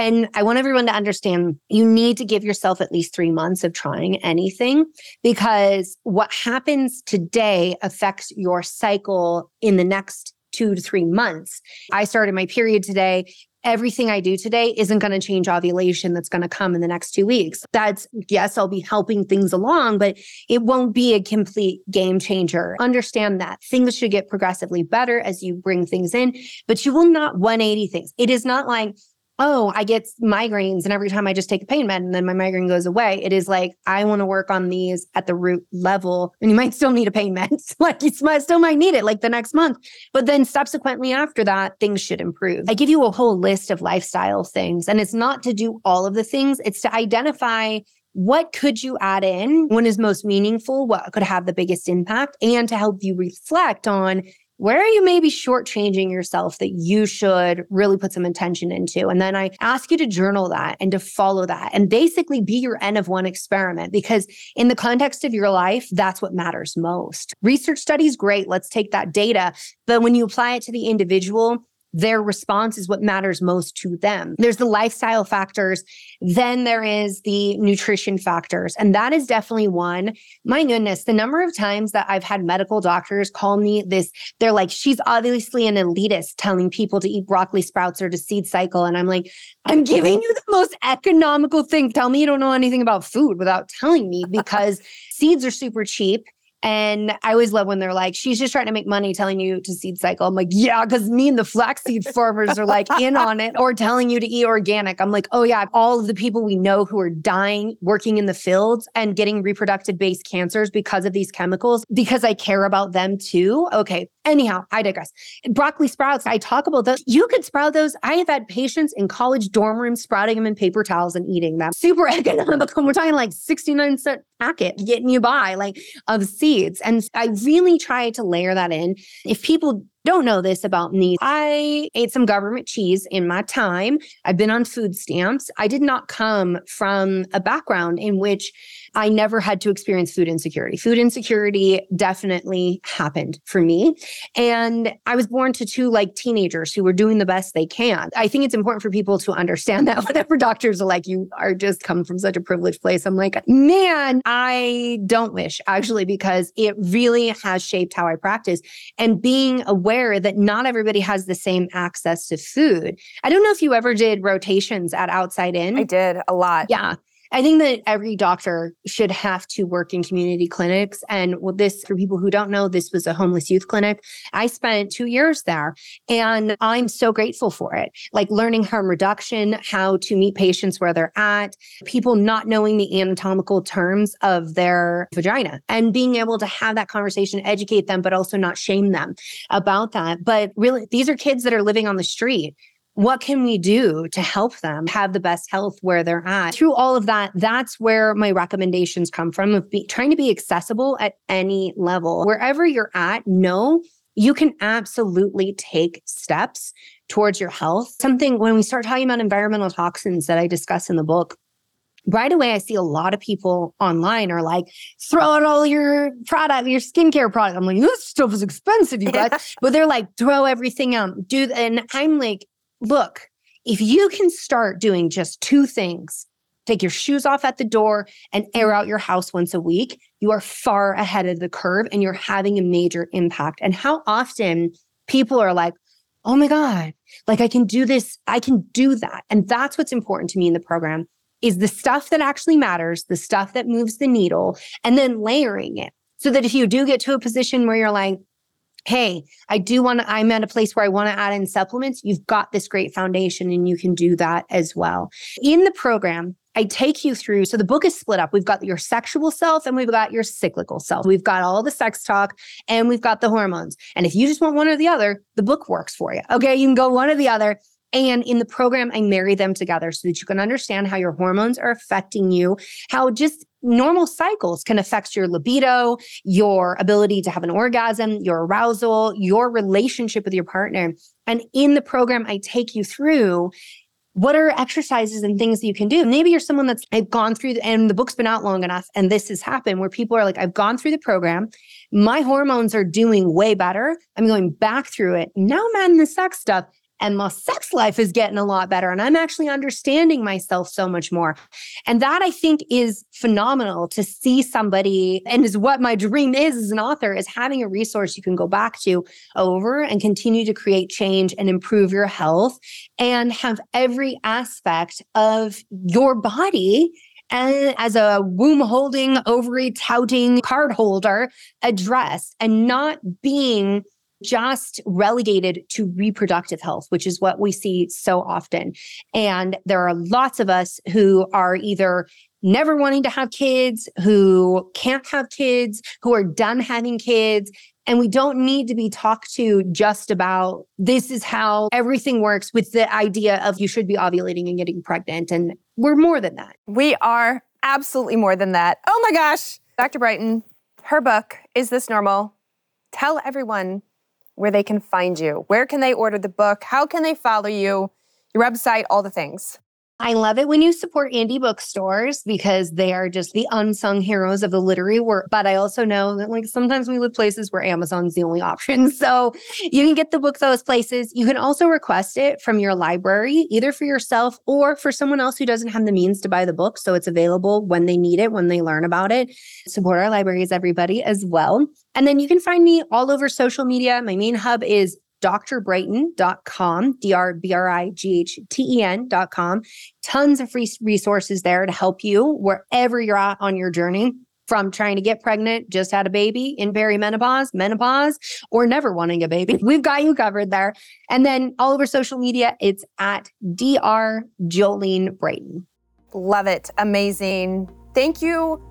and I want everyone to understand you need to give yourself at least three months of trying anything because what happens today affects your cycle in the next two to three months. I started my period today. Everything I do today isn't going to change ovulation that's going to come in the next two weeks. That's, yes, I'll be helping things along, but it won't be a complete game changer. Understand that things should get progressively better as you bring things in, but you will not 180 things. It is not like, oh, I get migraines and every time I just take a pain med and then my migraine goes away. It is like, I want to work on these at the root level. And you might still need a pain med. like you still might need it like the next month. But then subsequently after that, things should improve. I give you a whole list of lifestyle things. And it's not to do all of the things, it's to identify what could you add in when is most meaningful what could have the biggest impact and to help you reflect on where are you maybe shortchanging yourself that you should really put some attention into? And then I ask you to journal that and to follow that and basically be your N of one experiment because in the context of your life, that's what matters most. Research studies, great. Let's take that data. But when you apply it to the individual, their response is what matters most to them. There's the lifestyle factors, then there is the nutrition factors. And that is definitely one. My goodness, the number of times that I've had medical doctors call me this, they're like, she's obviously an elitist telling people to eat broccoli sprouts or to seed cycle. And I'm like, I'm giving you the most economical thing. Tell me you don't know anything about food without telling me because seeds are super cheap. And I always love when they're like, she's just trying to make money telling you to seed cycle. I'm like, yeah, because me and the flaxseed farmers are like in on it or telling you to eat organic. I'm like, oh, yeah, all of the people we know who are dying working in the fields and getting reproductive based cancers because of these chemicals, because I care about them too. Okay. Anyhow, I digress. Broccoli sprouts, I talk about those. You could sprout those. I have had patients in college dorm rooms sprouting them in paper towels and eating them. Super economical. We're talking like 69 cent packet getting you by, like of seeds. And I really try to layer that in. If people don't know this about me. I ate some government cheese in my time. I've been on food stamps. I did not come from a background in which I never had to experience food insecurity. Food insecurity definitely happened for me. And I was born to two like teenagers who were doing the best they can. I think it's important for people to understand that whenever doctors are like, you are just come from such a privileged place. I'm like, man, I don't wish actually, because it really has shaped how I practice and being aware that not everybody has the same access to food. I don't know if you ever did rotations at Outside In. I did a lot. Yeah. I think that every doctor should have to work in community clinics. And this, for people who don't know, this was a homeless youth clinic. I spent two years there and I'm so grateful for it. Like learning harm reduction, how to meet patients where they're at, people not knowing the anatomical terms of their vagina and being able to have that conversation, educate them, but also not shame them about that. But really, these are kids that are living on the street what can we do to help them have the best health where they're at through all of that that's where my recommendations come from of be, trying to be accessible at any level wherever you're at know you can absolutely take steps towards your health something when we start talking about environmental toxins that i discuss in the book right away, I see a lot of people online are like, throw out all your product, your skincare product. I'm like, this stuff is expensive, you guys. but they're like, throw everything out. Do and I'm like, look, if you can start doing just two things, take your shoes off at the door and air out your house once a week, you are far ahead of the curve and you're having a major impact. And how often people are like, oh my God, like I can do this, I can do that. And that's what's important to me in the program is the stuff that actually matters, the stuff that moves the needle, and then layering it so that if you do get to a position where you're like, hey, I do want to, I'm at a place where I want to add in supplements, you've got this great foundation and you can do that as well. In the program, I take you through. So the book is split up. We've got your sexual self and we've got your cyclical self. We've got all the sex talk and we've got the hormones. And if you just want one or the other, the book works for you. Okay. You can go one or the other. And in the program, I marry them together so that you can understand how your hormones are affecting you, how just normal cycles can affect your libido, your ability to have an orgasm, your arousal, your relationship with your partner. And in the program, I take you through what are exercises and things that you can do? Maybe you're someone that's I've gone through and the book's been out long enough and this has happened where people are like, I've gone through the program. My hormones are doing way better. I'm going back through it. Now I'm in the sex stuff and my sex life is getting a lot better and i'm actually understanding myself so much more. And that i think is phenomenal to see somebody and is what my dream is as an author is having a resource you can go back to over and continue to create change and improve your health and have every aspect of your body and as a womb holding, ovary touting card holder addressed and not being just relegated to reproductive health, which is what we see so often. And there are lots of us who are either never wanting to have kids, who can't have kids, who are done having kids. And we don't need to be talked to just about this is how everything works with the idea of you should be ovulating and getting pregnant. And we're more than that. We are absolutely more than that. Oh my gosh. Dr. Brighten, her book, Is This Normal? Tell everyone where they can find you. Where can they order the book? How can they follow you? Your website, all the things. I love it when you support indie bookstores because they are just the unsung heroes of the literary work. But I also know that like sometimes we live places where Amazon's the only option. So you can get the book those places. You can also request it from your library, either for yourself or for someone else who doesn't have the means to buy the book. So it's available when they need it, when they learn about it. Support our libraries, everybody, as well. And then you can find me all over social media. My main hub is drbrighten.com, D R B R I G H T E N.com. Tons of free resources there to help you wherever you're at on your journey from trying to get pregnant, just had a baby in perimenopause, menopause, or never wanting a baby. We've got you covered there. And then all over social media, it's at Dr. Jolene Brighten. Love it. Amazing. Thank you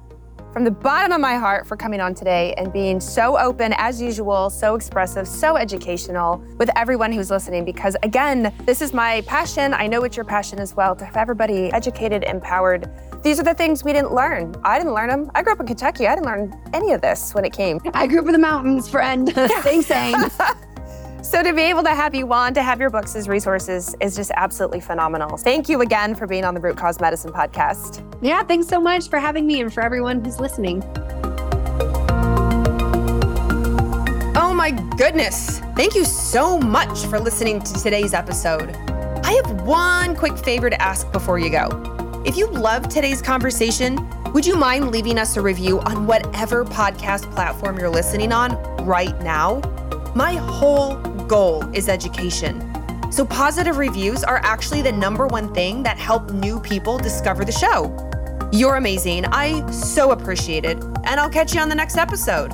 from the bottom of my heart for coming on today and being so open as usual, so expressive, so educational with everyone who's listening. Because again, this is my passion. I know it's your passion as well to have everybody educated, empowered. These are the things we didn't learn. I didn't learn them. I grew up in Kentucky. I didn't learn any of this when it came. I grew up in the mountains, friend. Same, same. So to be able to have you on, to have your books as resources is just absolutely phenomenal. Thank you again for being on the Root Cause Medicine podcast. Yeah, thanks so much for having me and for everyone who's listening. Oh my goodness. Thank you so much for listening to today's episode. I have one quick favor to ask before you go. If you loved today's conversation, would you mind leaving us a review on whatever podcast platform you're listening on right now? My whole goal is education. So, positive reviews are actually the number one thing that help new people discover the show. You're amazing. I so appreciate it. And I'll catch you on the next episode.